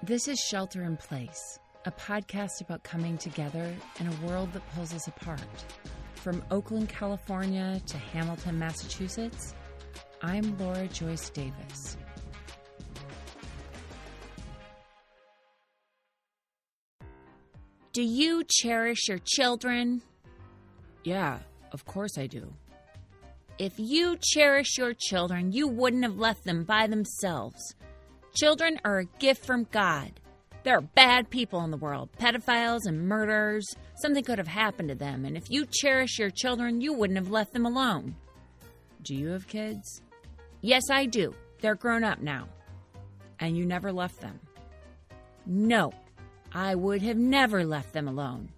This is Shelter in Place, a podcast about coming together in a world that pulls us apart. From Oakland, California to Hamilton, Massachusetts, I'm Laura Joyce Davis. Do you cherish your children? Yeah, of course I do. If you cherish your children, you wouldn't have left them by themselves. Children are a gift from God. There are bad people in the world, pedophiles and murderers. Something could have happened to them, and if you cherish your children, you wouldn't have left them alone. Do you have kids? Yes, I do. They're grown up now. And you never left them? No, I would have never left them alone.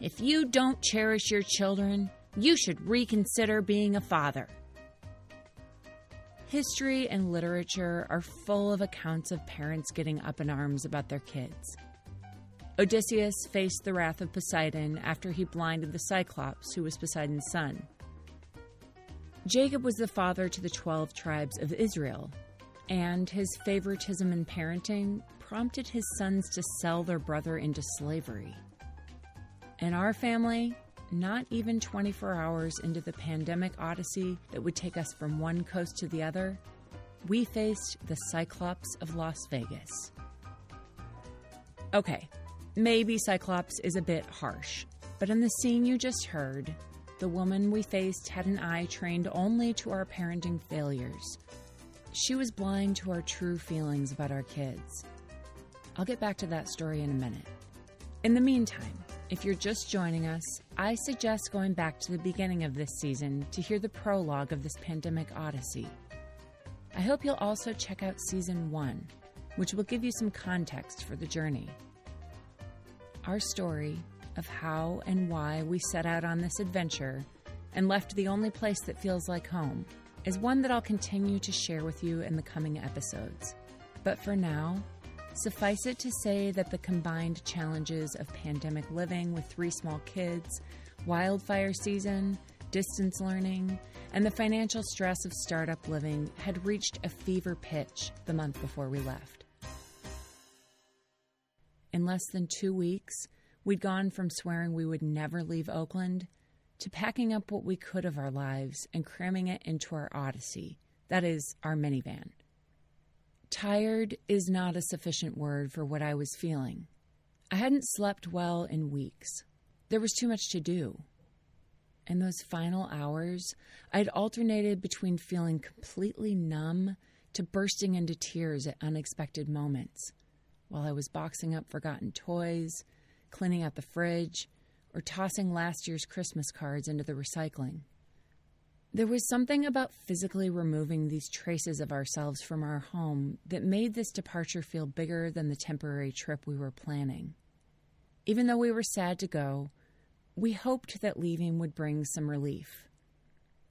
If you don't cherish your children, you should reconsider being a father. History and literature are full of accounts of parents getting up in arms about their kids. Odysseus faced the wrath of Poseidon after he blinded the Cyclops, who was Poseidon's son. Jacob was the father to the 12 tribes of Israel, and his favoritism in parenting prompted his sons to sell their brother into slavery. In our family, not even 24 hours into the pandemic odyssey that would take us from one coast to the other, we faced the Cyclops of Las Vegas. Okay, maybe Cyclops is a bit harsh, but in the scene you just heard, the woman we faced had an eye trained only to our parenting failures. She was blind to our true feelings about our kids. I'll get back to that story in a minute. In the meantime, if you're just joining us, I suggest going back to the beginning of this season to hear the prologue of this pandemic odyssey. I hope you'll also check out season one, which will give you some context for the journey. Our story of how and why we set out on this adventure and left the only place that feels like home is one that I'll continue to share with you in the coming episodes. But for now, Suffice it to say that the combined challenges of pandemic living with three small kids, wildfire season, distance learning, and the financial stress of startup living had reached a fever pitch the month before we left. In less than two weeks, we'd gone from swearing we would never leave Oakland to packing up what we could of our lives and cramming it into our Odyssey, that is, our minivan. Tired is not a sufficient word for what I was feeling. I hadn't slept well in weeks. There was too much to do. In those final hours, I'd alternated between feeling completely numb to bursting into tears at unexpected moments while I was boxing up forgotten toys, cleaning out the fridge, or tossing last year's Christmas cards into the recycling. There was something about physically removing these traces of ourselves from our home that made this departure feel bigger than the temporary trip we were planning. Even though we were sad to go, we hoped that leaving would bring some relief.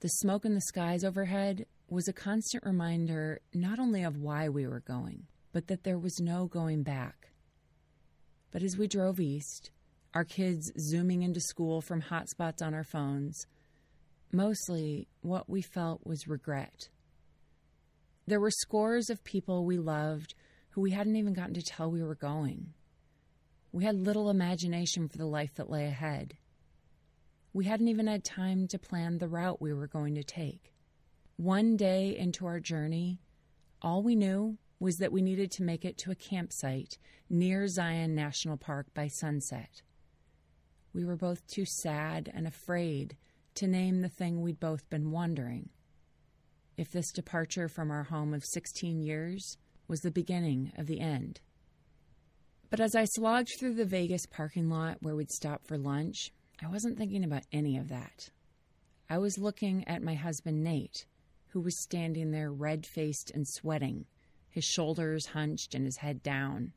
The smoke in the skies overhead was a constant reminder not only of why we were going, but that there was no going back. But as we drove east, our kids zooming into school from hotspots on our phones, Mostly, what we felt was regret. There were scores of people we loved who we hadn't even gotten to tell we were going. We had little imagination for the life that lay ahead. We hadn't even had time to plan the route we were going to take. One day into our journey, all we knew was that we needed to make it to a campsite near Zion National Park by sunset. We were both too sad and afraid to name the thing we'd both been wondering if this departure from our home of 16 years was the beginning of the end. But as I slogged through the Vegas parking lot where we'd stop for lunch, I wasn't thinking about any of that. I was looking at my husband, Nate, who was standing there red faced and sweating, his shoulders hunched and his head down.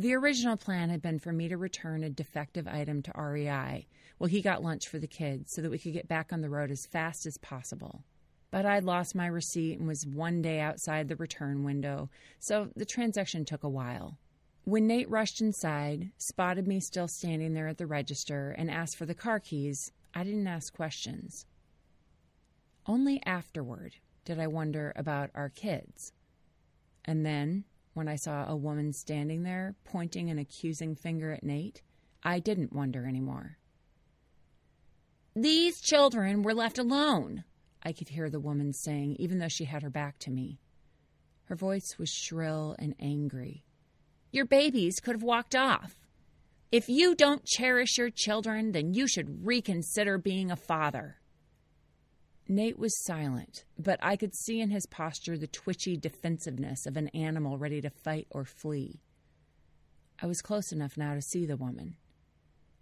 The original plan had been for me to return a defective item to REI while he got lunch for the kids so that we could get back on the road as fast as possible. But I'd lost my receipt and was one day outside the return window, so the transaction took a while. When Nate rushed inside, spotted me still standing there at the register, and asked for the car keys, I didn't ask questions. Only afterward did I wonder about our kids. And then when I saw a woman standing there pointing an accusing finger at Nate, I didn't wonder anymore. These children were left alone, I could hear the woman saying, even though she had her back to me. Her voice was shrill and angry. Your babies could have walked off. If you don't cherish your children, then you should reconsider being a father. Nate was silent, but I could see in his posture the twitchy defensiveness of an animal ready to fight or flee. I was close enough now to see the woman.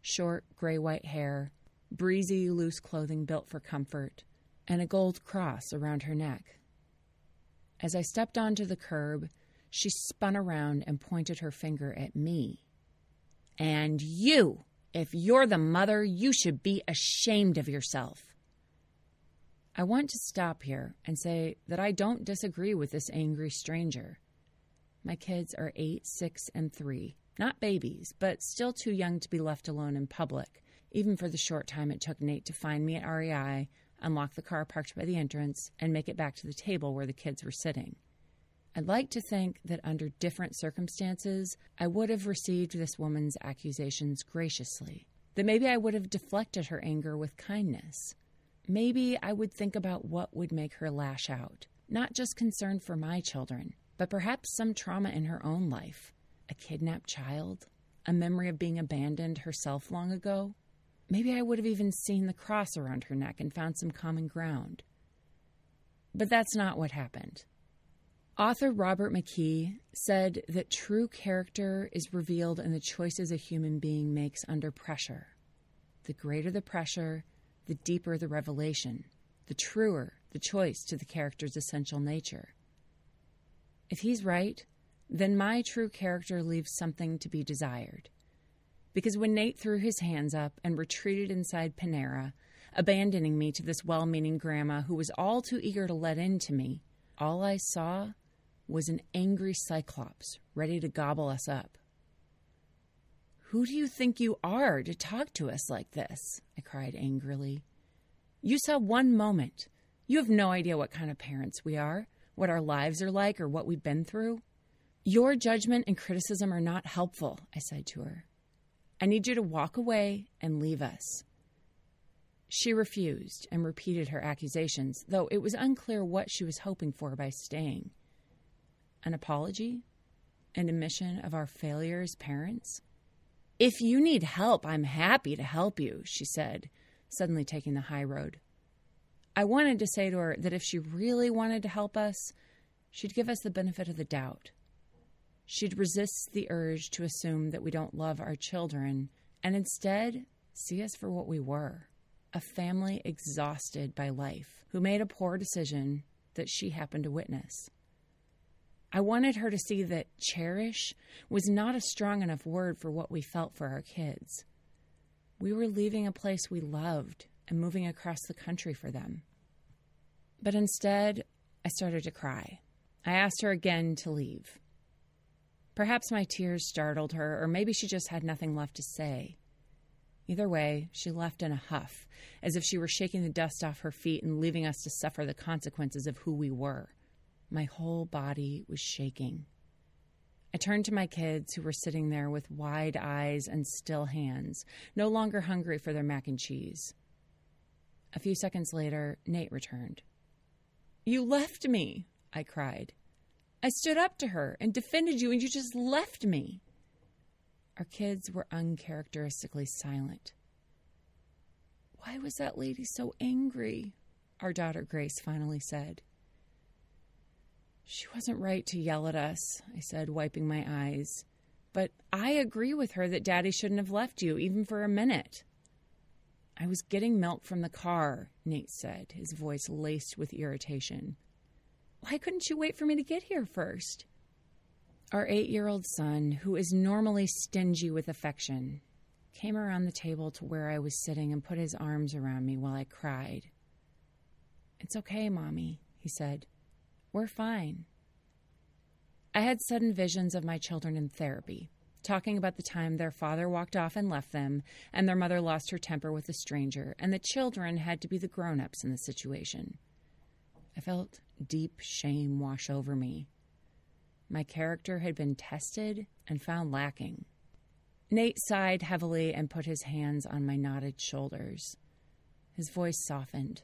Short, gray white hair, breezy, loose clothing built for comfort, and a gold cross around her neck. As I stepped onto the curb, she spun around and pointed her finger at me. And you, if you're the mother, you should be ashamed of yourself. I want to stop here and say that I don't disagree with this angry stranger. My kids are eight, six, and three. Not babies, but still too young to be left alone in public, even for the short time it took Nate to find me at REI, unlock the car parked by the entrance, and make it back to the table where the kids were sitting. I'd like to think that under different circumstances, I would have received this woman's accusations graciously. That maybe I would have deflected her anger with kindness. Maybe I would think about what would make her lash out, not just concern for my children, but perhaps some trauma in her own life a kidnapped child, a memory of being abandoned herself long ago. Maybe I would have even seen the cross around her neck and found some common ground. But that's not what happened. Author Robert McKee said that true character is revealed in the choices a human being makes under pressure. The greater the pressure, the deeper the revelation, the truer the choice to the character's essential nature. If he's right, then my true character leaves something to be desired. Because when Nate threw his hands up and retreated inside Panera, abandoning me to this well meaning grandma who was all too eager to let in to me, all I saw was an angry cyclops ready to gobble us up. Who do you think you are to talk to us like this? I cried angrily. You saw one moment. You have no idea what kind of parents we are, what our lives are like, or what we've been through. Your judgment and criticism are not helpful, I said to her. I need you to walk away and leave us. She refused and repeated her accusations, though it was unclear what she was hoping for by staying an apology, an admission of our failure as parents. If you need help, I'm happy to help you, she said, suddenly taking the high road. I wanted to say to her that if she really wanted to help us, she'd give us the benefit of the doubt. She'd resist the urge to assume that we don't love our children and instead see us for what we were a family exhausted by life who made a poor decision that she happened to witness. I wanted her to see that cherish was not a strong enough word for what we felt for our kids. We were leaving a place we loved and moving across the country for them. But instead, I started to cry. I asked her again to leave. Perhaps my tears startled her, or maybe she just had nothing left to say. Either way, she left in a huff, as if she were shaking the dust off her feet and leaving us to suffer the consequences of who we were. My whole body was shaking. I turned to my kids who were sitting there with wide eyes and still hands, no longer hungry for their mac and cheese. A few seconds later, Nate returned. You left me, I cried. I stood up to her and defended you, and you just left me. Our kids were uncharacteristically silent. Why was that lady so angry? Our daughter Grace finally said. She wasn't right to yell at us, I said, wiping my eyes. But I agree with her that Daddy shouldn't have left you, even for a minute. I was getting milk from the car, Nate said, his voice laced with irritation. Why couldn't you wait for me to get here first? Our eight year old son, who is normally stingy with affection, came around the table to where I was sitting and put his arms around me while I cried. It's okay, Mommy, he said. We're fine. I had sudden visions of my children in therapy, talking about the time their father walked off and left them, and their mother lost her temper with a stranger, and the children had to be the grown ups in the situation. I felt deep shame wash over me. my character had been tested and found lacking. Nate sighed heavily and put his hands on my knotted shoulders. His voice softened.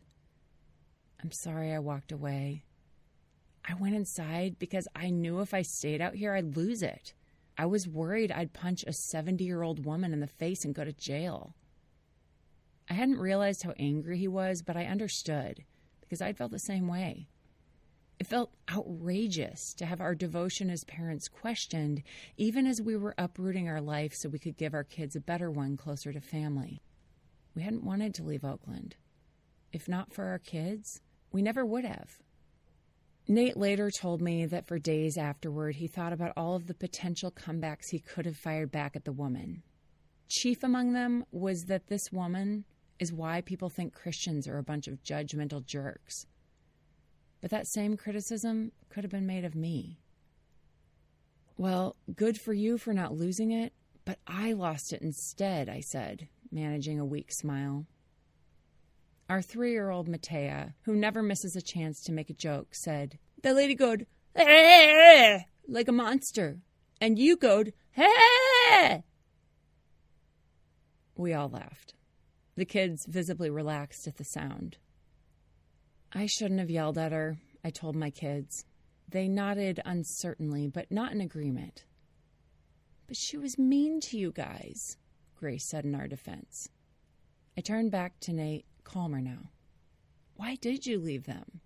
I'm sorry I walked away. I went inside because I knew if I stayed out here, I'd lose it. I was worried I'd punch a 70 year old woman in the face and go to jail. I hadn't realized how angry he was, but I understood because I'd felt the same way. It felt outrageous to have our devotion as parents questioned, even as we were uprooting our life so we could give our kids a better one closer to family. We hadn't wanted to leave Oakland. If not for our kids, we never would have. Nate later told me that for days afterward, he thought about all of the potential comebacks he could have fired back at the woman. Chief among them was that this woman is why people think Christians are a bunch of judgmental jerks. But that same criticism could have been made of me. Well, good for you for not losing it, but I lost it instead, I said, managing a weak smile. Our three year old Matea, who never misses a chance to make a joke, said, The lady goed, like a monster, and you goed! We all laughed. The kids visibly relaxed at the sound. I shouldn't have yelled at her, I told my kids. They nodded uncertainly, but not in agreement. But she was mean to you guys, Grace said in our defense. I turned back to Nate, calmer now. Why did you leave them?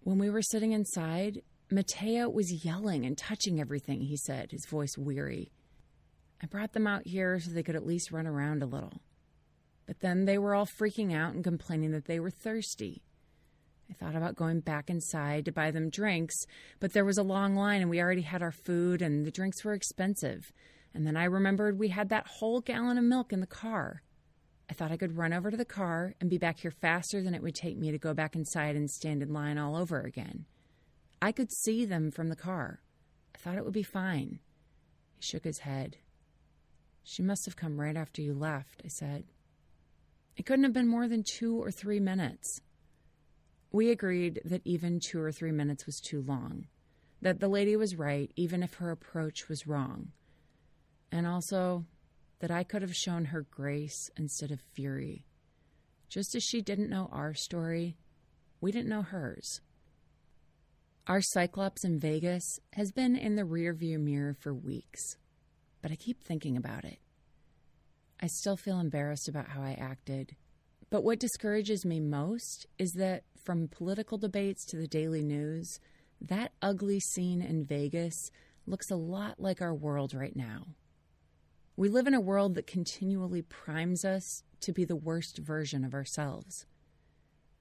When we were sitting inside, Mateo was yelling and touching everything, he said, his voice weary. I brought them out here so they could at least run around a little. But then they were all freaking out and complaining that they were thirsty. I thought about going back inside to buy them drinks, but there was a long line and we already had our food and the drinks were expensive. And then I remembered we had that whole gallon of milk in the car. I thought I could run over to the car and be back here faster than it would take me to go back inside and stand in line all over again. I could see them from the car. I thought it would be fine. He shook his head. She must have come right after you left, I said. It couldn't have been more than two or three minutes. We agreed that even two or three minutes was too long, that the lady was right, even if her approach was wrong, and also that I could have shown her grace instead of fury. Just as she didn't know our story, we didn't know hers. Our Cyclops in Vegas has been in the rearview mirror for weeks, but I keep thinking about it. I still feel embarrassed about how I acted. But what discourages me most is that from political debates to the daily news, that ugly scene in Vegas looks a lot like our world right now. We live in a world that continually primes us to be the worst version of ourselves.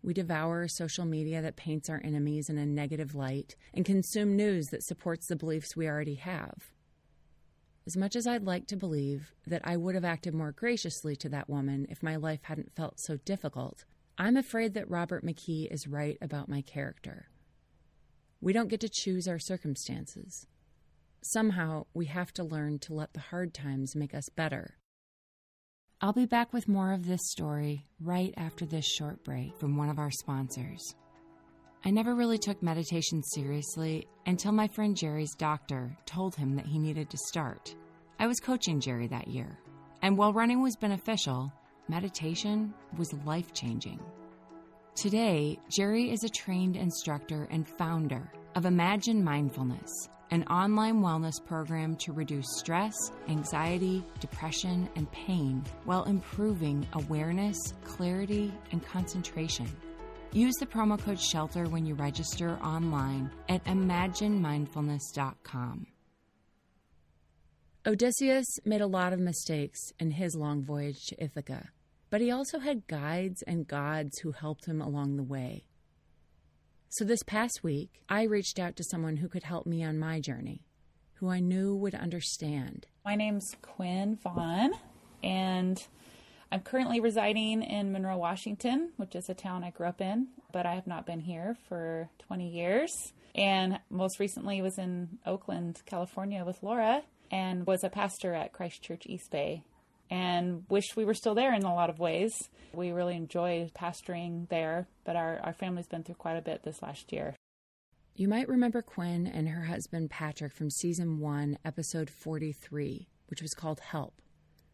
We devour social media that paints our enemies in a negative light and consume news that supports the beliefs we already have. As much as I'd like to believe that I would have acted more graciously to that woman if my life hadn't felt so difficult, I'm afraid that Robert McKee is right about my character. We don't get to choose our circumstances. Somehow, we have to learn to let the hard times make us better. I'll be back with more of this story right after this short break from one of our sponsors. I never really took meditation seriously until my friend Jerry's doctor told him that he needed to start. I was coaching Jerry that year, and while running was beneficial, meditation was life changing. Today, Jerry is a trained instructor and founder of Imagine Mindfulness an online wellness program to reduce stress, anxiety, depression, and pain while improving awareness, clarity, and concentration. Use the promo code SHELTER when you register online at imaginemindfulness.com. Odysseus made a lot of mistakes in his long voyage to Ithaca, but he also had guides and gods who helped him along the way. So this past week, I reached out to someone who could help me on my journey, who I knew would understand. My name's Quinn Vaughn, and I'm currently residing in Monroe, Washington, which is a town I grew up in, but I have not been here for 20 years. And most recently was in Oakland, California with Laura and was a pastor at Christ Church East Bay and wish we were still there in a lot of ways. We really enjoy pastoring there, but our, our family's been through quite a bit this last year. You might remember Quinn and her husband Patrick from season 1, episode 43, which was called Help,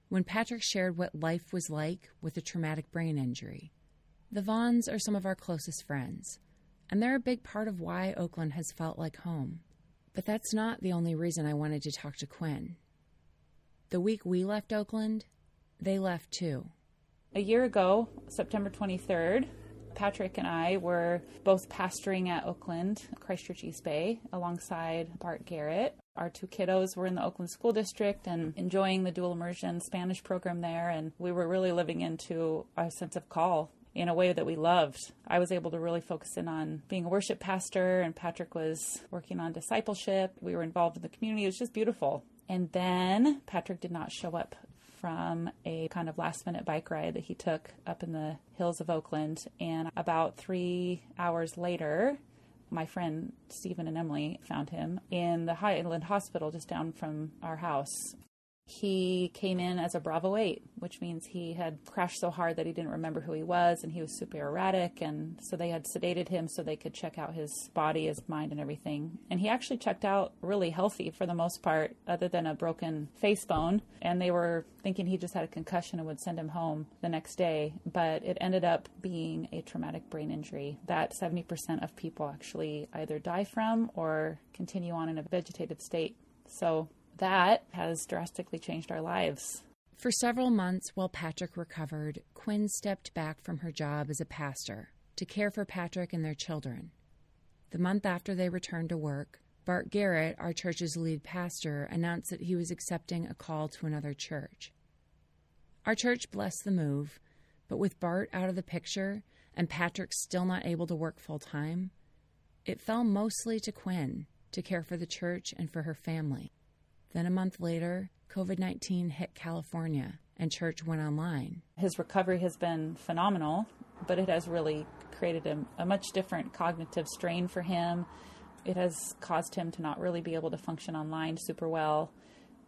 when Patrick shared what life was like with a traumatic brain injury. The Vaughns are some of our closest friends, and they're a big part of why Oakland has felt like home. But that's not the only reason I wanted to talk to Quinn. The week we left Oakland, they left too. A year ago, September 23rd, Patrick and I were both pastoring at Oakland, Christ Church East Bay, alongside Bart Garrett. Our two kiddos were in the Oakland School District and enjoying the dual immersion Spanish program there, and we were really living into our sense of call in a way that we loved. I was able to really focus in on being a worship pastor, and Patrick was working on discipleship. We were involved in the community. It was just beautiful. And then Patrick did not show up from a kind of last minute bike ride that he took up in the hills of Oakland. And about three hours later, my friend Stephen and Emily found him in the Highland Hospital just down from our house. He came in as a Bravo 8, which means he had crashed so hard that he didn't remember who he was and he was super erratic. And so they had sedated him so they could check out his body, his mind, and everything. And he actually checked out really healthy for the most part, other than a broken face bone. And they were thinking he just had a concussion and would send him home the next day. But it ended up being a traumatic brain injury that 70% of people actually either die from or continue on in a vegetative state. So that has drastically changed our lives. For several months while Patrick recovered, Quinn stepped back from her job as a pastor to care for Patrick and their children. The month after they returned to work, Bart Garrett, our church's lead pastor, announced that he was accepting a call to another church. Our church blessed the move, but with Bart out of the picture and Patrick still not able to work full time, it fell mostly to Quinn to care for the church and for her family. Then a month later, COVID 19 hit California and church went online. His recovery has been phenomenal, but it has really created a, a, much different cognitive strain for him. It has caused him to not really be able to function online super well.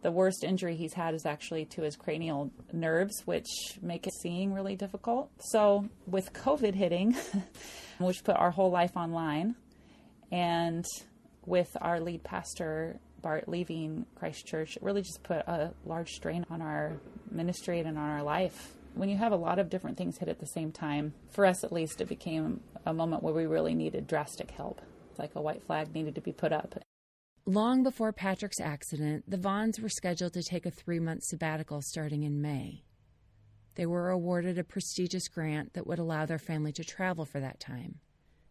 The worst injury he's had is actually to his cranial nerves, which make it seeing really difficult. So, with COVID hitting, which put our whole life online, and with our lead pastor Bart leaving Christ Church really just put a large strain on our ministry and on our life. When you have a lot of different things hit at the same time, for us at least, it became a moment where we really needed drastic help. It's like a white flag needed to be put up. Long before Patrick's accident, the Vaughns were scheduled to take a three month sabbatical starting in May. They were awarded a prestigious grant that would allow their family to travel for that time.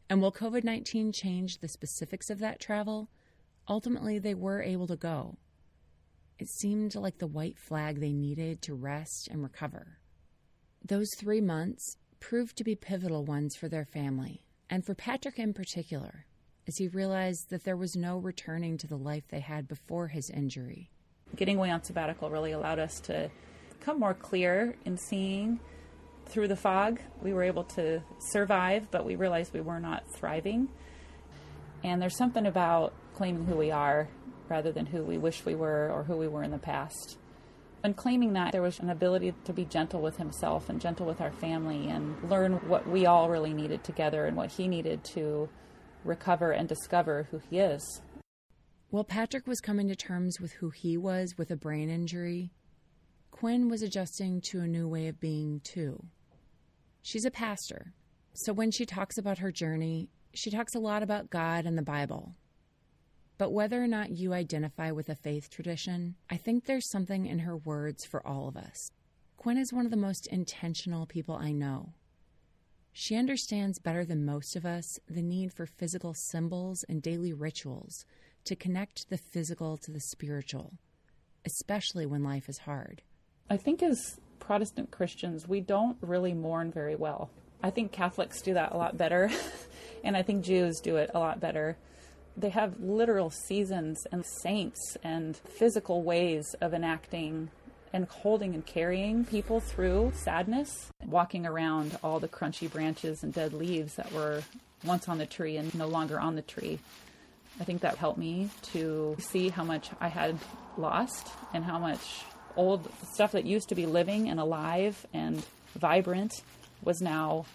And while COVID 19 changed the specifics of that travel, Ultimately, they were able to go. It seemed like the white flag they needed to rest and recover. Those three months proved to be pivotal ones for their family, and for Patrick in particular, as he realized that there was no returning to the life they had before his injury. Getting away on sabbatical really allowed us to become more clear in seeing through the fog. We were able to survive, but we realized we were not thriving. And there's something about claiming who we are rather than who we wish we were or who we were in the past. And claiming that, there was an ability to be gentle with himself and gentle with our family and learn what we all really needed together and what he needed to recover and discover who he is. While Patrick was coming to terms with who he was with a brain injury, Quinn was adjusting to a new way of being too. She's a pastor, so when she talks about her journey, she talks a lot about God and the Bible. But whether or not you identify with a faith tradition, I think there's something in her words for all of us. Quinn is one of the most intentional people I know. She understands better than most of us the need for physical symbols and daily rituals to connect the physical to the spiritual, especially when life is hard. I think as Protestant Christians, we don't really mourn very well. I think Catholics do that a lot better, and I think Jews do it a lot better they have literal seasons and saints and physical ways of enacting and holding and carrying people through sadness, walking around all the crunchy branches and dead leaves that were once on the tree and no longer on the tree. I think that helped me to see how much I had lost and how much old stuff that used to be living and alive and vibrant was now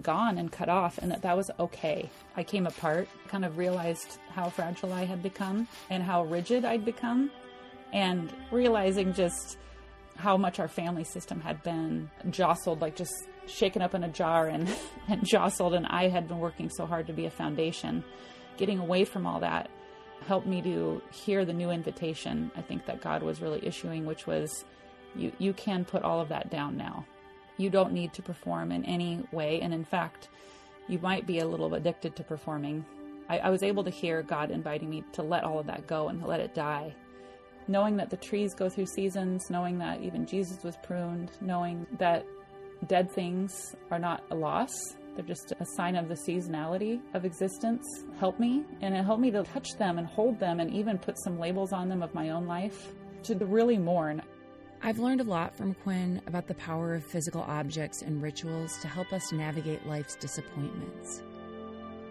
gone and cut off and that that was okay. I came apart, kind of realized how fragile I had become and how rigid I'd become and realizing just how much our family system had been jostled, like just shaken up in a jar and, and jostled. And I had been working so hard to be a foundation. Getting away from all that helped me to hear the new invitation I think that God was really issuing, which was you, you can put all of that down now. You don't need to perform in any way. And in fact, you might be a little addicted to performing. I, I was able to hear God inviting me to let all of that go and to let it die knowing that the trees go through seasons, knowing that even Jesus was pruned, knowing that dead things are not a loss. They're just a sign of the seasonality of existence. Help me, and it helped me to touch them and hold them and even put some labels on them of my own life to really mourn. I've learned a lot from Quinn about the power of physical objects and rituals to help us navigate life's disappointments.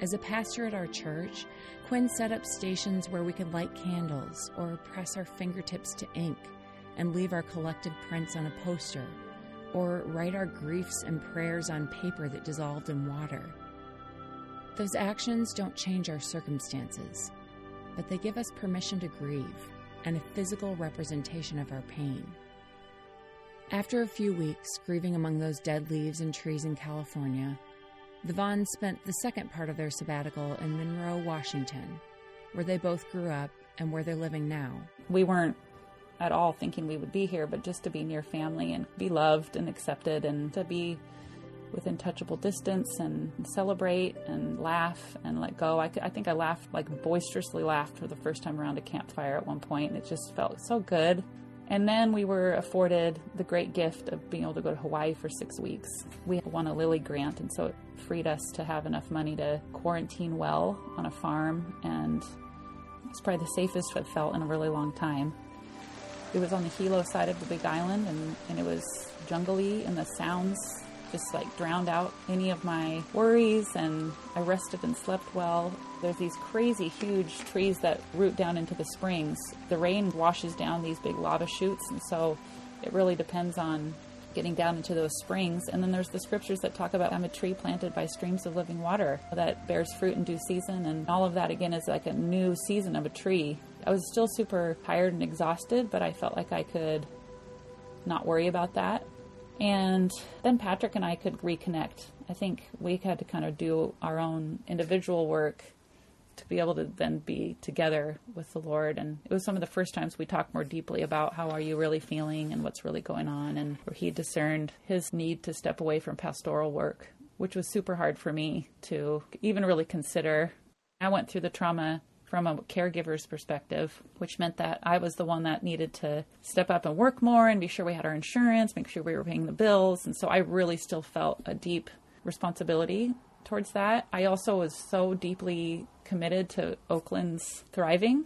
As a pastor at our church, Quinn set up stations where we could light candles or press our fingertips to ink and leave our collective prints on a poster or write our griefs and prayers on paper that dissolved in water. Those actions don't change our circumstances, but they give us permission to grieve and a physical representation of our pain. After a few weeks grieving among those dead leaves and trees in California, the Vaughns spent the second part of their sabbatical in Monroe, Washington, where they both grew up and where they're living now. We weren't at all thinking we would be here, but just to be near family and be loved and accepted and to be within touchable distance and celebrate and laugh and let go. I, I think I laughed, like boisterously laughed for the first time around a campfire at one and It just felt so good. And then we were afforded the great gift of being able to go to Hawaii for six weeks. We won a Lilly grant, and so it freed us to have enough money to quarantine well on a farm. And it's probably the safest I've felt in a really long time. It was on the Hilo side of the Big Island, and, and it was jungly, and the sounds just like drowned out any of my worries and I rested and slept well. There's these crazy huge trees that root down into the springs. The rain washes down these big lava chutes and so it really depends on getting down into those springs. And then there's the scriptures that talk about I'm a tree planted by streams of living water that bears fruit in due season and all of that again is like a new season of a tree. I was still super tired and exhausted, but I felt like I could not worry about that and then Patrick and I could reconnect. I think we had to kind of do our own individual work to be able to then be together with the Lord. And it was some of the first times we talked more deeply about how are you really feeling and what's really going on. And he discerned his need to step away from pastoral work, which was super hard for me to even really consider. I went through the trauma from a caregiver's perspective, which meant that I was the one that needed to step up and work more and be sure we had our insurance, make sure we were paying the bills. And so I really still felt a deep responsibility towards that. I also was so deeply committed to Oakland's thriving.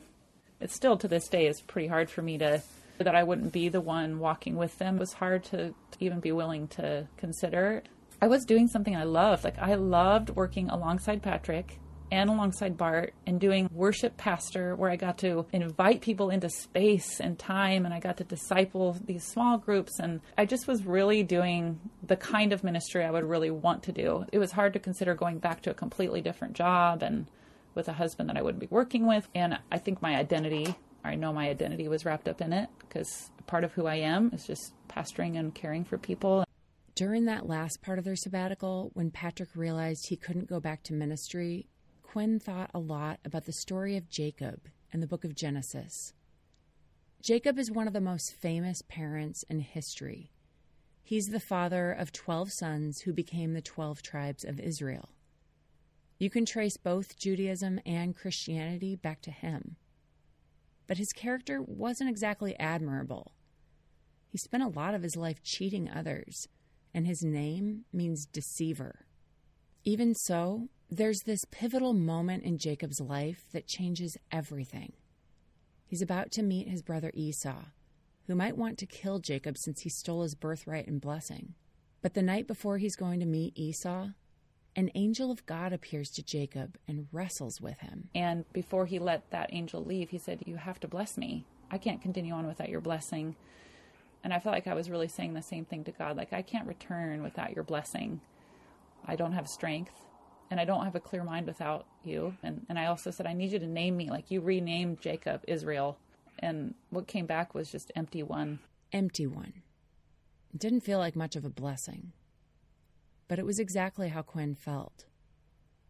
It still to this day is pretty hard for me to that I wouldn't be the one walking with them. It was hard to, to even be willing to consider. I was doing something I loved. Like I loved working alongside Patrick and alongside Bart and doing worship pastor where I got to invite people into space and time and I got to disciple these small groups and I just was really doing the kind of ministry I would really want to do. It was hard to consider going back to a completely different job and with a husband that I wouldn't be working with and I think my identity I know my identity was wrapped up in it because part of who I am is just pastoring and caring for people. During that last part of their sabbatical, when Patrick realized he couldn't go back to ministry, Quinn thought a lot about the story of Jacob in the book of Genesis. Jacob is one of the most famous parents in history. He's the father of 12 sons who became the 12 tribes of Israel. You can trace both Judaism and Christianity back to him. But his character wasn't exactly admirable. He spent a lot of his life cheating others, and his name means deceiver. Even so, there's this pivotal moment in Jacob's life that changes everything. He's about to meet his brother Esau, who might want to kill Jacob since he stole his birthright and blessing. But the night before he's going to meet Esau, an angel of God appears to Jacob and wrestles with him. And before he let that angel leave, he said, You have to bless me. I can't continue on without your blessing. And I felt like I was really saying the same thing to God like, I can't return without your blessing I don't have strength and I don't have a clear mind without you. And, and I also said, I need you to name me. Like you renamed Jacob Israel. And what came back was just empty one. Empty one. It didn't feel like much of a blessing. But it was exactly how Quinn felt.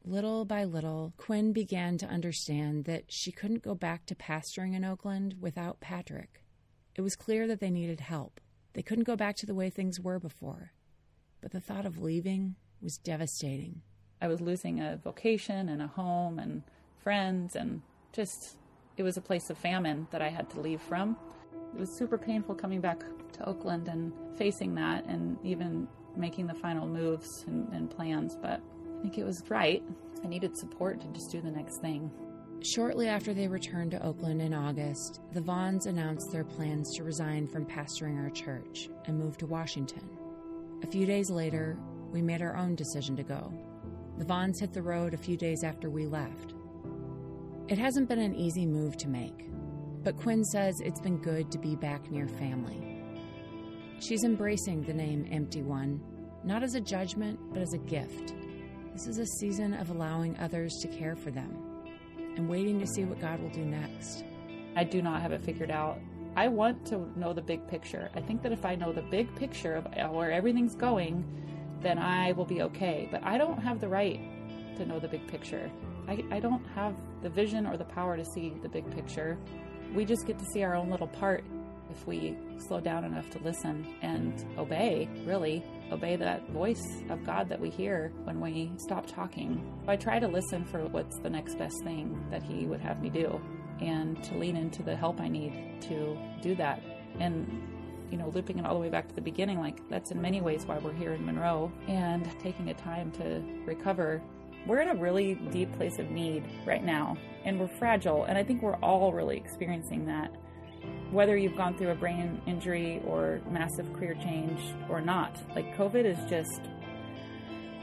Little by little, Quinn began to understand that she couldn't go back to pastoring in Oakland without Patrick. It was clear that they needed help. They couldn't go back to the way things were before. But the thought of leaving was devastating. I was losing a vocation and a home and friends, and just, it was a place of famine that I had to leave from. It was super painful coming back to Oakland and facing that and even making the final moves and, and plans, but I think it was right. I needed support to just do the next thing. Shortly after they returned to Oakland in August, the Vaughns announced their plans to resign from pastoring our church and move to Washington. A few days later, we made our own decision to go. The Vaughns hit the road a few days after we left. It hasn't been an easy move to make, but Quinn says it's been good to be back near family. She's embracing the name Empty One, not as a judgment, but as a gift. This is a season of allowing others to care for them and waiting to see what God will do next. I do not have it figured out. I want to know the big picture. I think that if I know the big picture of where everything's going, then I will be okay. But I don't have the right to know the big picture. I, I don't have the vision or the power to see the big picture. We just get to see our own little part if we slow down enough to listen and obey, really, obey that voice of God that we hear when we stop talking. I try to listen for what's the next best thing that He would have me do and to lean into the help I need to do that. And you know, looping it all the way back to the beginning, like that's in many ways why we're here in Monroe and taking a time to recover. We're in a really deep place of need right now, and we're fragile, and I think we're all really experiencing that. Whether you've gone through a brain injury or massive career change or not, like COVID is just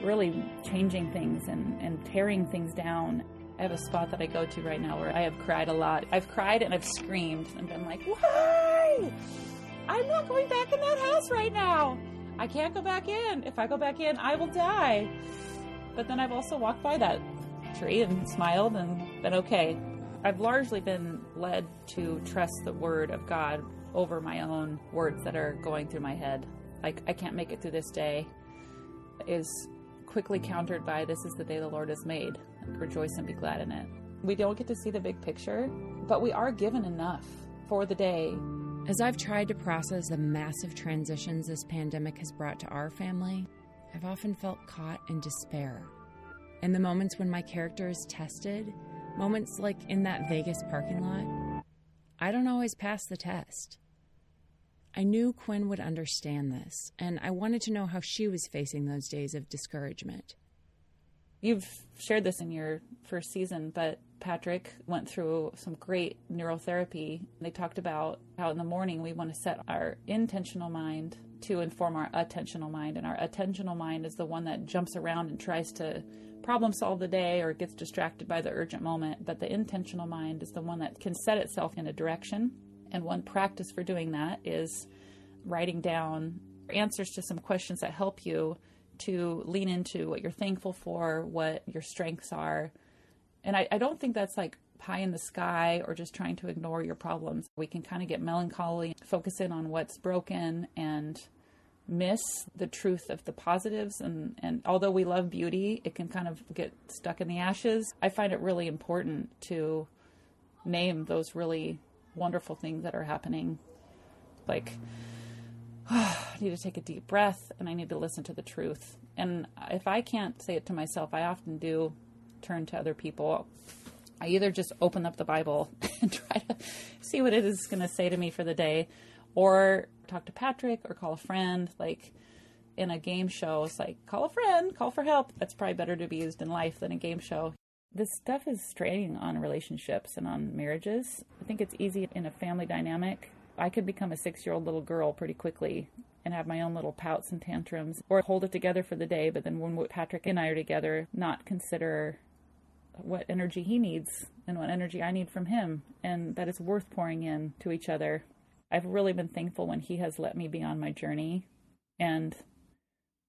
really changing things and, and tearing things down. I have a spot that I go to right now where I have cried a lot. I've cried and I've screamed and been like, why? I'm not going back in that house right now. I can't go back in. If I go back in, I will die. But then I've also walked by that tree and smiled and been okay. I've largely been led to trust the word of God over my own words that are going through my head. Like, I can't make it through this day is quickly countered by this is the day the Lord has made. Rejoice and be glad in it. We don't get to see the big picture, but we are given enough for the day as I've tried to process the massive transitions this pandemic has brought to our family, I've often felt caught in despair. In the moments when my character is tested, moments like in that Vegas parking lot, I don't always pass the test. I knew Quinn would understand this, and I wanted to know how she was facing those days of discouragement. You've shared this in your first season, but Patrick went through some great neurotherapy. They talked about how in the morning we want to set our intentional mind to inform our attentional mind. And our attentional mind is the one that jumps around and tries to problem solve the day or gets distracted by the urgent moment. But the intentional mind is the one that can set itself in a direction. And one practice for doing that is writing down answers to some questions that help you to lean into what you're thankful for, what your strengths are. And I, I don't think that's like pie in the sky or just trying to ignore your problems. We can kind of get melancholy, focus in on what's broken and miss the truth of the positives and and although we love beauty it can kind of get stuck in the ashes i find it really important to name those really wonderful things that are happening like I need to take a deep breath and I need to listen to the truth. And if I can't say it to myself, I often do turn to other people. I either just open up the Bible and try to see what it is going to say to me for the day, or talk to Patrick or call a friend. Like in a game show, it's like call a friend, call for help. That's probably better to be used in life than a game show. This stuff is straining on relationships and on marriages. I think it's easy in a family dynamic I could become a six year old little girl pretty quickly and have my own little pouts and tantrums or hold it together for the day, but then when Patrick and I are together, not consider what energy he needs and what energy I need from him, and that it's worth pouring in to each other. I've really been thankful when he has let me be on my journey. And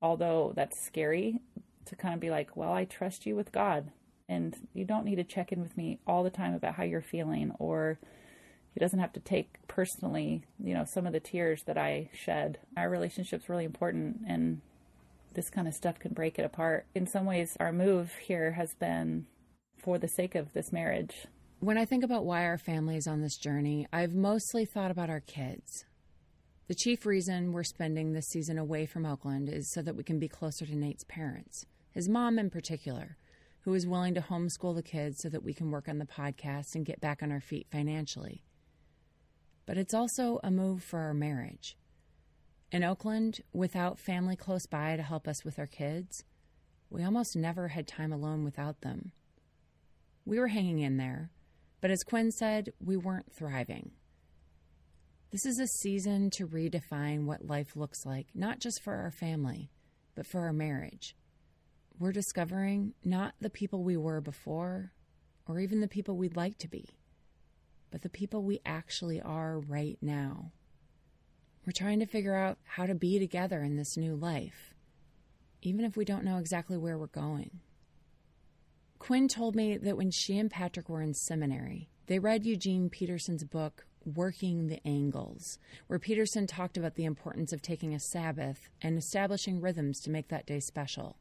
although that's scary to kind of be like, well, I trust you with God. And you don't need to check in with me all the time about how you're feeling, or he doesn't have to take personally, you know, some of the tears that I shed. Our relationship's really important, and this kind of stuff can break it apart. In some ways, our move here has been for the sake of this marriage. When I think about why our family is on this journey, I've mostly thought about our kids. The chief reason we're spending this season away from Oakland is so that we can be closer to Nate's parents, his mom in particular, who is willing to homeschool the kids so that we can work on the podcast and get back on our feet financially. But it's also a move for our marriage. In Oakland, without family close by to help us with our kids, we almost never had time alone without them. We were hanging in there, but as Quinn said, we weren't thriving. This is a season to redefine what life looks like, not just for our family, but for our marriage. We're discovering not the people we were before, or even the people we'd like to be, but the people we actually are right now. We're trying to figure out how to be together in this new life, even if we don't know exactly where we're going. Quinn told me that when she and Patrick were in seminary, they read Eugene Peterson's book, Working the Angles, where Peterson talked about the importance of taking a Sabbath and establishing rhythms to make that day special.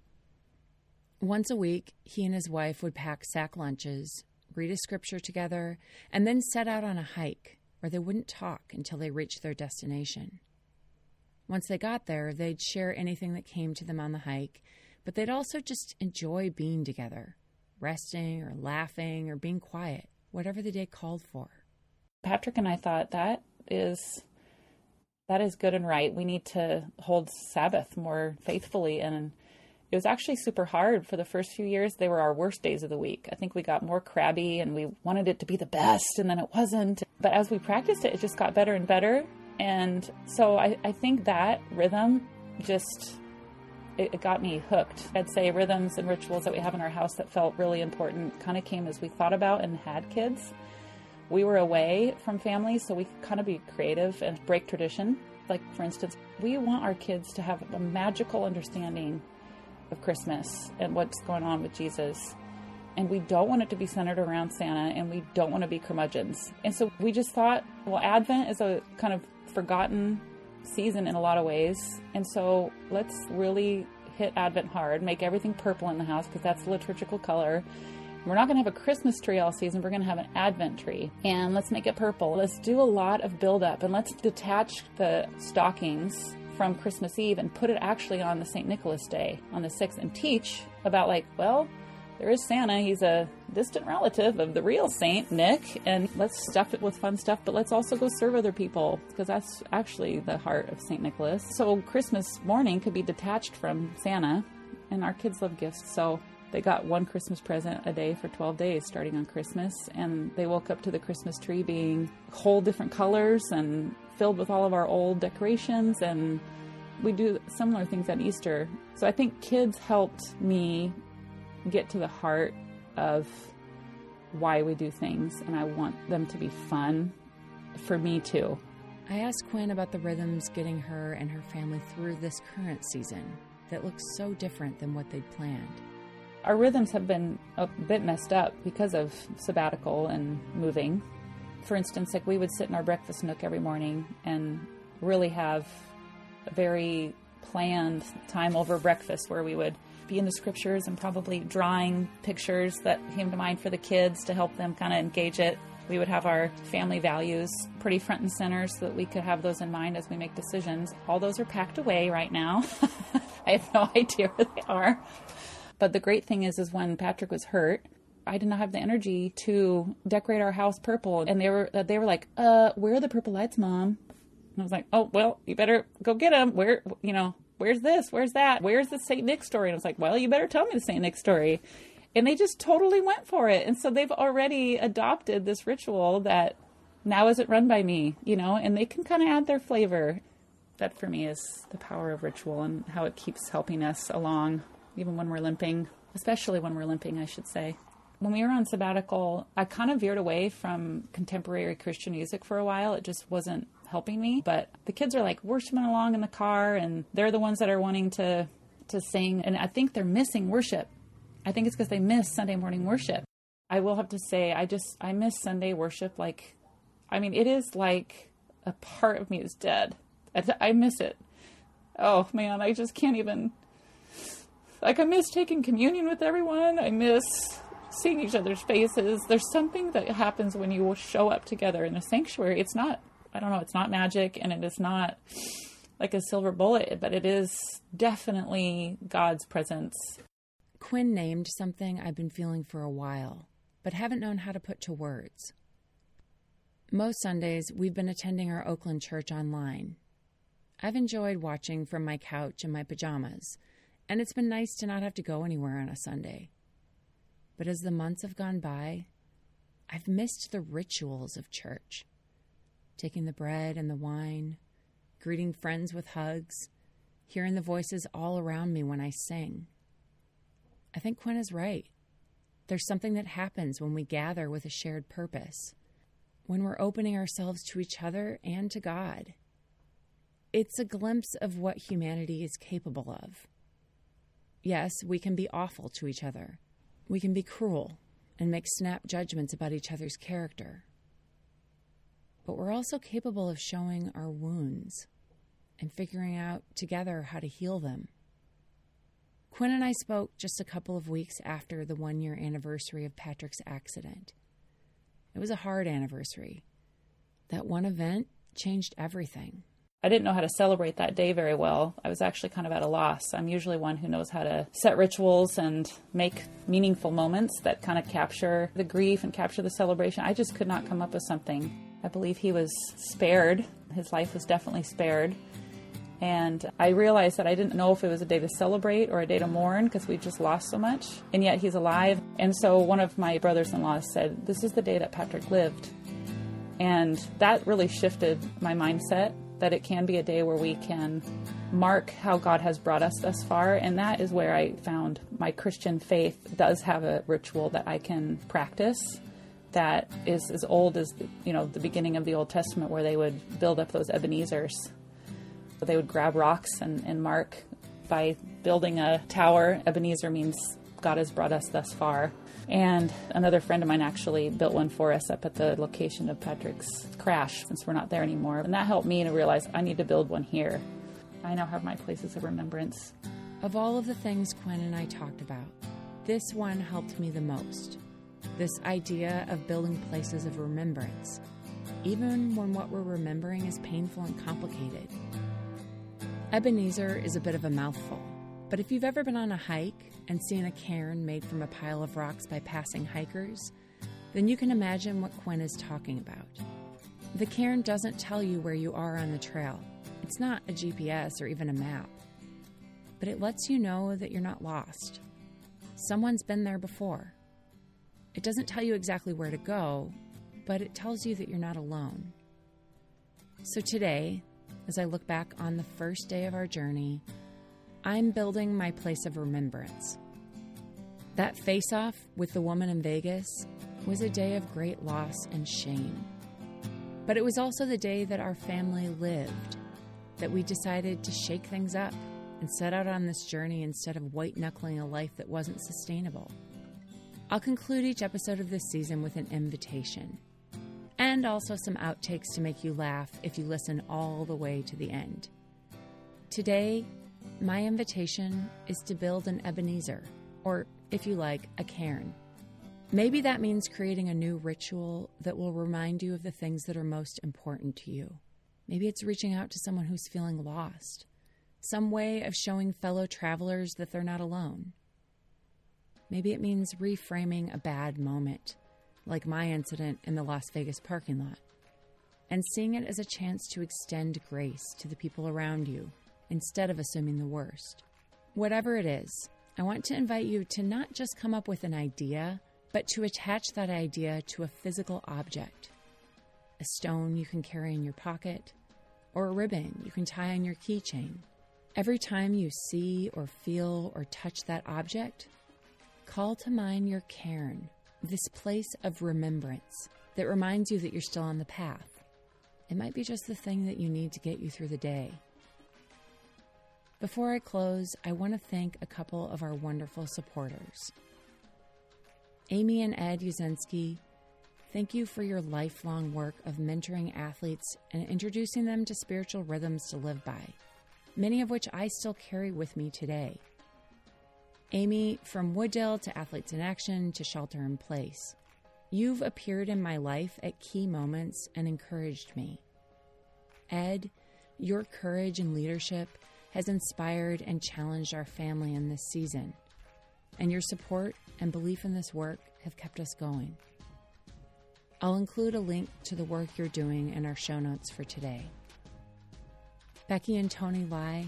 Once a week, he and his wife would pack sack lunches, read a scripture together, and then set out on a hike where they wouldn't talk until they reached their destination. Once they got there, they'd share anything that came to them on the hike, but they'd also just enjoy being together, resting or laughing or being quiet, whatever the day called for. Patrick and I thought that is that is good and right. We need to hold Sabbath more faithfully and it was actually super hard for the first few years. They were our worst days of the week. I think we got more crabby and we wanted it to be the best and then it wasn't. But as we practiced it, it just got better and better. And so I, I think that rhythm just it, it got me hooked. I'd say rhythms and rituals that we have in our house that felt really important kind of came as we thought about and had kids we were away from family, so we could kind of be creative and break tradition. Like, for instance, we want our kids to have a magical understanding of Christmas and what's going on with Jesus. And we don't want it to be centered around Santa, and we don't want to be curmudgeons. And so we just thought, well, Advent is a kind of forgotten season in a lot of ways. And so let's really hit Advent hard, make everything purple in the house because that's liturgical color we're not going to have a Christmas tree all season. We're going to have an Advent tree. And let's make it purple. Let's do a lot of buildup and let's detach the stockings from Christmas Eve and put it actually on the St. Nicholas Day on the 6th and teach about, like, well, there is Santa. He's a distant relative of the real Saint, Nick, and let's stuff it with fun stuff, but let's also go serve other people because that's actually the heart of St. Nicholas. So Christmas morning could be detached from Santa, and our kids love gifts. So they got one Christmas present a day for 12 days starting on Christmas, and they woke up to the Christmas tree being whole different colors and filled with all of our old decorations. And we do similar things at Easter. So I think kids helped me get to the heart of why we do things, and I want them to be fun for me too. I asked Quinn about the rhythms getting her and her family through this current season that looks so different than what they'd planned our rhythms have been a bit messed up because of sabbatical and moving. For instance, like we would sit in our breakfast nook every morning and really have a very planned time over breakfast where we would be in the scriptures and probably drawing pictures that came to mind for the kids to help them kind of engage it. We would have our family values pretty front and center so that we could have those in mind as we make decisions. All those are packed away right now. I have no idea where they are. But the great thing is, is when Patrick was hurt, I did not have the energy to decorate our house purple, and they were they were like, "Uh, where are the purple lights, mom?" And I was like, "Oh, well, you better go get them. Where, you know, where's this? Where's that? Where's the Saint Nick story?" And I was like, "Well, you better tell me the Saint Nick story." And they just totally went for it, and so they've already adopted this ritual that now isn't run by me, you know, and they can kind of add their flavor. That for me is the power of ritual and how it keeps helping us along even when we're limping, especially when we're limping, I should say. When we were on sabbatical, I kind of veered away from contemporary Christian music for a while. It just wasn't helping me. But the kids are like worshiping along in the car, and they're the ones that are wanting to to sing, and I think they're missing worship. I think it's because they miss Sunday morning worship. I will have to say, I just, I miss Sunday worship. Like, I mean, it is like a part of me is dead. I, I miss it. Oh man, I just can't even. Like, I miss taking communion with everyone. I miss seeing each other's faces. There's something that happens when you show up together in a sanctuary. It's not, I don't know, it's not magic and it is not like a silver bullet, but it is definitely God's presence. Quinn named something I've been feeling for a while, but haven't known how to put to words. Most Sundays, we've been attending our Oakland church online. I've enjoyed watching from my couch in my pajamas, and it's been nice to not have to go anywhere on a Sunday. But as the months have gone by, I've missed the rituals of church taking the bread and the wine, greeting friends with hugs, hearing the voices all around me when I sing. I think Quinn is right. There's something that happens when we gather with a shared purpose, when we're opening ourselves to each other and to God. It's a glimpse of what humanity is capable of. Yes, we can be awful to each other. We can be cruel and make snap judgments about each other's character but we're also capable of showing our wounds and figuring out together how to heal them. Quinn and I spoke just a couple of weeks after the one year anniversary of Patrick's accident. It was a hard anniversary. That one event changed everything. I didn't know how to celebrate that day very well. I was actually kind of at a loss. I'm usually one who knows how to set rituals and make meaningful moments that kind of capture the grief and capture the celebration. I just could not come up with something. I believe he was spared. His life was definitely spared. And I realized that I didn't know if it was a day to celebrate or a day to mourn because we just lost so much. And yet he's alive. And so one of my brothers in law said, This is the day that Patrick lived. And that really shifted my mindset that it can be a day where we can mark how God has brought us thus far. And that is where I found my Christian faith does have a ritual that I can practice that is as old as you know the beginning of the Old Testament, where they would build up those Ebenezers. They would grab rocks and, and mark by building a tower. Ebenezer means God has brought us thus far. And another friend of mine actually built one for us up at the location of Patrick's crash since we're not there anymore. And that helped me to realize I need to build one here. I now have my places of remembrance. Of all of the things Quinn and I talked about, this one helped me the most. This idea of building places of remembrance, even when what we're remembering is painful and complicated. Ebenezer is a bit of a mouthful, but if you've ever been on a hike and seen a cairn made from a pile of rocks by passing hikers, then you can imagine what Quinn is talking about. The cairn doesn't tell you where you are on the trail. It's not a GPS or even a map. But it lets you know that you're not lost. Someone's been there before. It doesn't tell you exactly where to go, but it tells you that you're not alone. So today, as I look back on the first day of our journey, I'm building my place of remembrance. That face off with the woman in Vegas was a day of great loss and shame. But it was also the day that our family lived, that we decided to shake things up and set out on this journey instead of white knuckling a life that wasn't sustainable. I'll conclude each episode of this season with an invitation and also some outtakes to make you laugh if you listen all the way to the end. Today, my invitation is to build an Ebenezer, or if you like, a cairn. Maybe that means creating a new ritual that will remind you of the things that are most important to you. Maybe it's reaching out to someone who's feeling lost, some way of showing fellow travelers that they're not alone. Maybe it means reframing a bad moment, like my incident in the Las Vegas parking lot, and seeing it as a chance to extend grace to the people around you instead of assuming the worst. Whatever it is, I want to invite you to not just come up with an idea, but to attach that idea to a physical object a stone you can carry in your pocket, or a ribbon you can tie on your keychain. Every time you see or feel or touch that object, call to mind your cairn, this place of remembrance that reminds you that you're still on the path. It might be just the thing that you need to get you through the day. Before I close, I want to thank a couple of our wonderful supporters. Amy and Ed Uzensky, thank you for your lifelong work of mentoring athletes and introducing them to spiritual rhythms to live by, many of which I still carry with me today. Amy, from Wooddale to Athletes in Action to Shelter in Place, you've appeared in my life at key moments and encouraged me. Ed, your courage and leadership has inspired and challenged our family in this season, and your support and belief in this work have kept us going. I'll include a link to the work you're doing in our show notes for today. Becky and Tony Lai,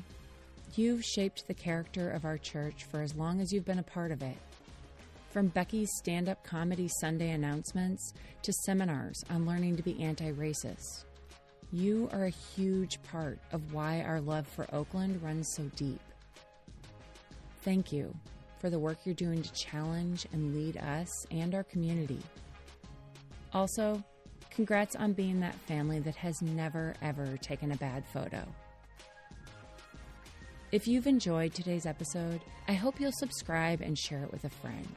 you've shaped the character of our church for as long as you've been a part of it. From Becky's stand up comedy Sunday announcements to seminars on learning to be anti racist, you are a huge part of why our love for Oakland runs so deep. Thank you for the work you're doing to challenge and lead us and our community. Also, congrats on being that family that has never, ever taken a bad photo. If you've enjoyed today's episode, I hope you'll subscribe and share it with a friend.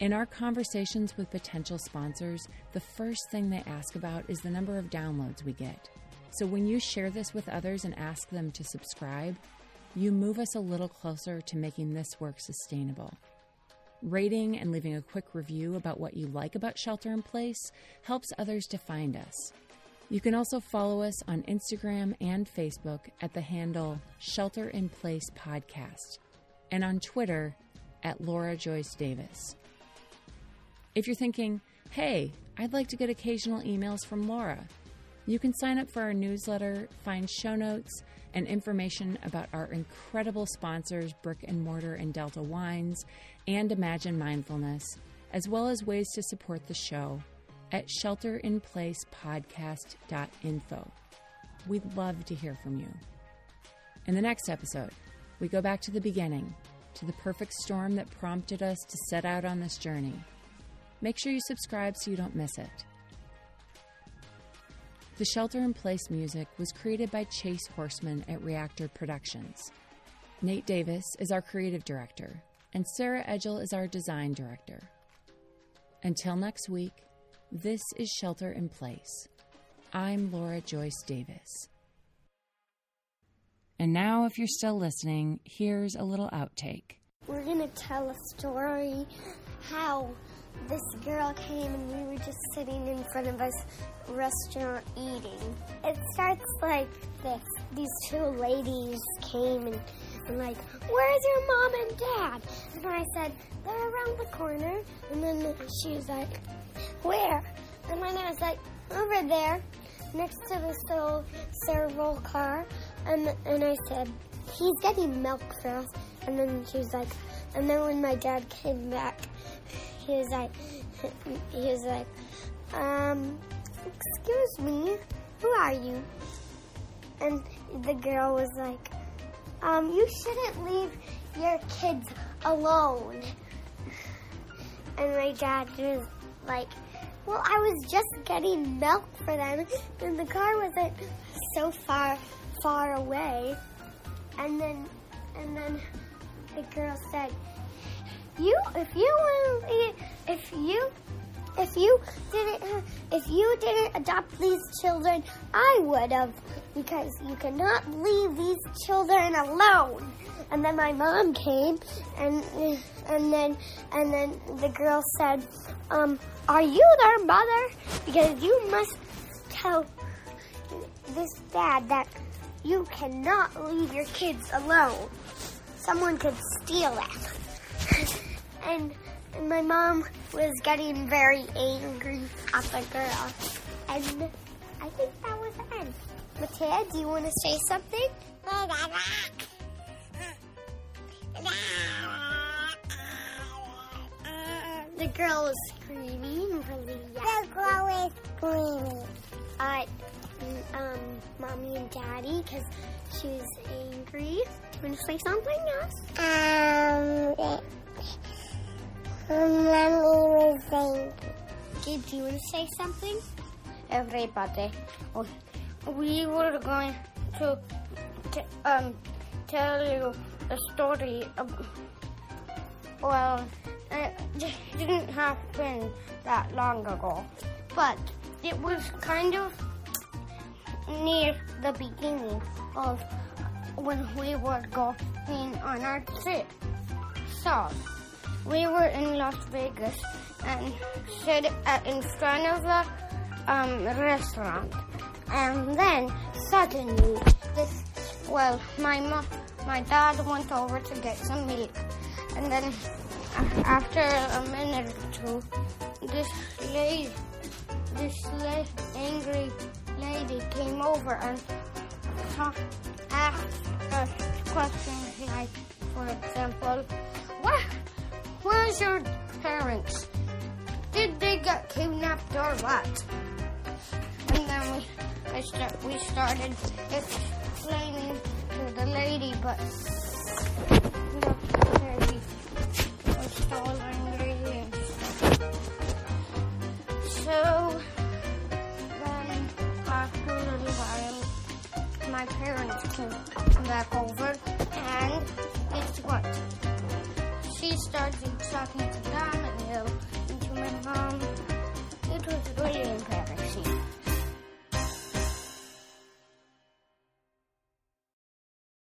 In our conversations with potential sponsors, the first thing they ask about is the number of downloads we get. So when you share this with others and ask them to subscribe, you move us a little closer to making this work sustainable. Rating and leaving a quick review about what you like about Shelter in Place helps others to find us. You can also follow us on Instagram and Facebook at the handle Shelter in Place Podcast and on Twitter at Laura Joyce Davis. If you're thinking, hey, I'd like to get occasional emails from Laura, you can sign up for our newsletter, find show notes, and information about our incredible sponsors, Brick and Mortar and Delta Wines, and Imagine Mindfulness, as well as ways to support the show at shelterinplacepodcast.info. We'd love to hear from you. In the next episode, we go back to the beginning, to the perfect storm that prompted us to set out on this journey. Make sure you subscribe so you don't miss it. The Shelter in Place music was created by Chase Horseman at Reactor Productions. Nate Davis is our creative director, and Sarah Edgel is our design director. Until next week, this is Shelter in Place. I'm Laura Joyce Davis. And now, if you're still listening, here's a little outtake. We're going to tell a story how this girl came and we were just sitting in front of a restaurant eating. It starts like this. These two ladies came and, and like, where's your mom and dad? And I said, they're around the corner. And then she was like, where? And then I was like, over there, next to this little serval car. And, and I said, he's getting milk for us. And then she was like, and then when my dad came back, he was like, he was like, um, excuse me, who are you? And the girl was like, um, you shouldn't leave your kids alone. And my dad was like, well, I was just getting milk for them, and the car wasn't so far, far away. And then, and then the girl said, you if you if you if you didn't if you didn't adopt these children, I would have because you cannot leave these children alone. And then my mom came and and then and then the girl said, um, are you their mother? Because you must tell this dad that you cannot leave your kids alone. Someone could steal it. and, and my mom was getting very angry at the girl. And I think that was the end. Matea, do you want to say something? The girl was screaming really loud. The girl is screaming. At um, mommy and daddy because she was angry. Do you want to say something else? Um, Mommy was angry. Did you want to say something? Everybody, we were going to, to um tell you a story. Of, well, it didn't happen that long ago, but it was kind of near the beginning of when we were going on our trip. So, we were in Las Vegas and at, in front of a um, restaurant. And then suddenly, this, well, my mom, my dad went over to get some milk. And then after a minute or two, this lady, this la- angry lady came over and asked us questions like, for example, where, where's your parents? Did they get kidnapped or what? And then we, I start, we started explaining to the lady, but So then after my parents came back over and guess what? She started talking to them and to my mom. It was really embarrassing.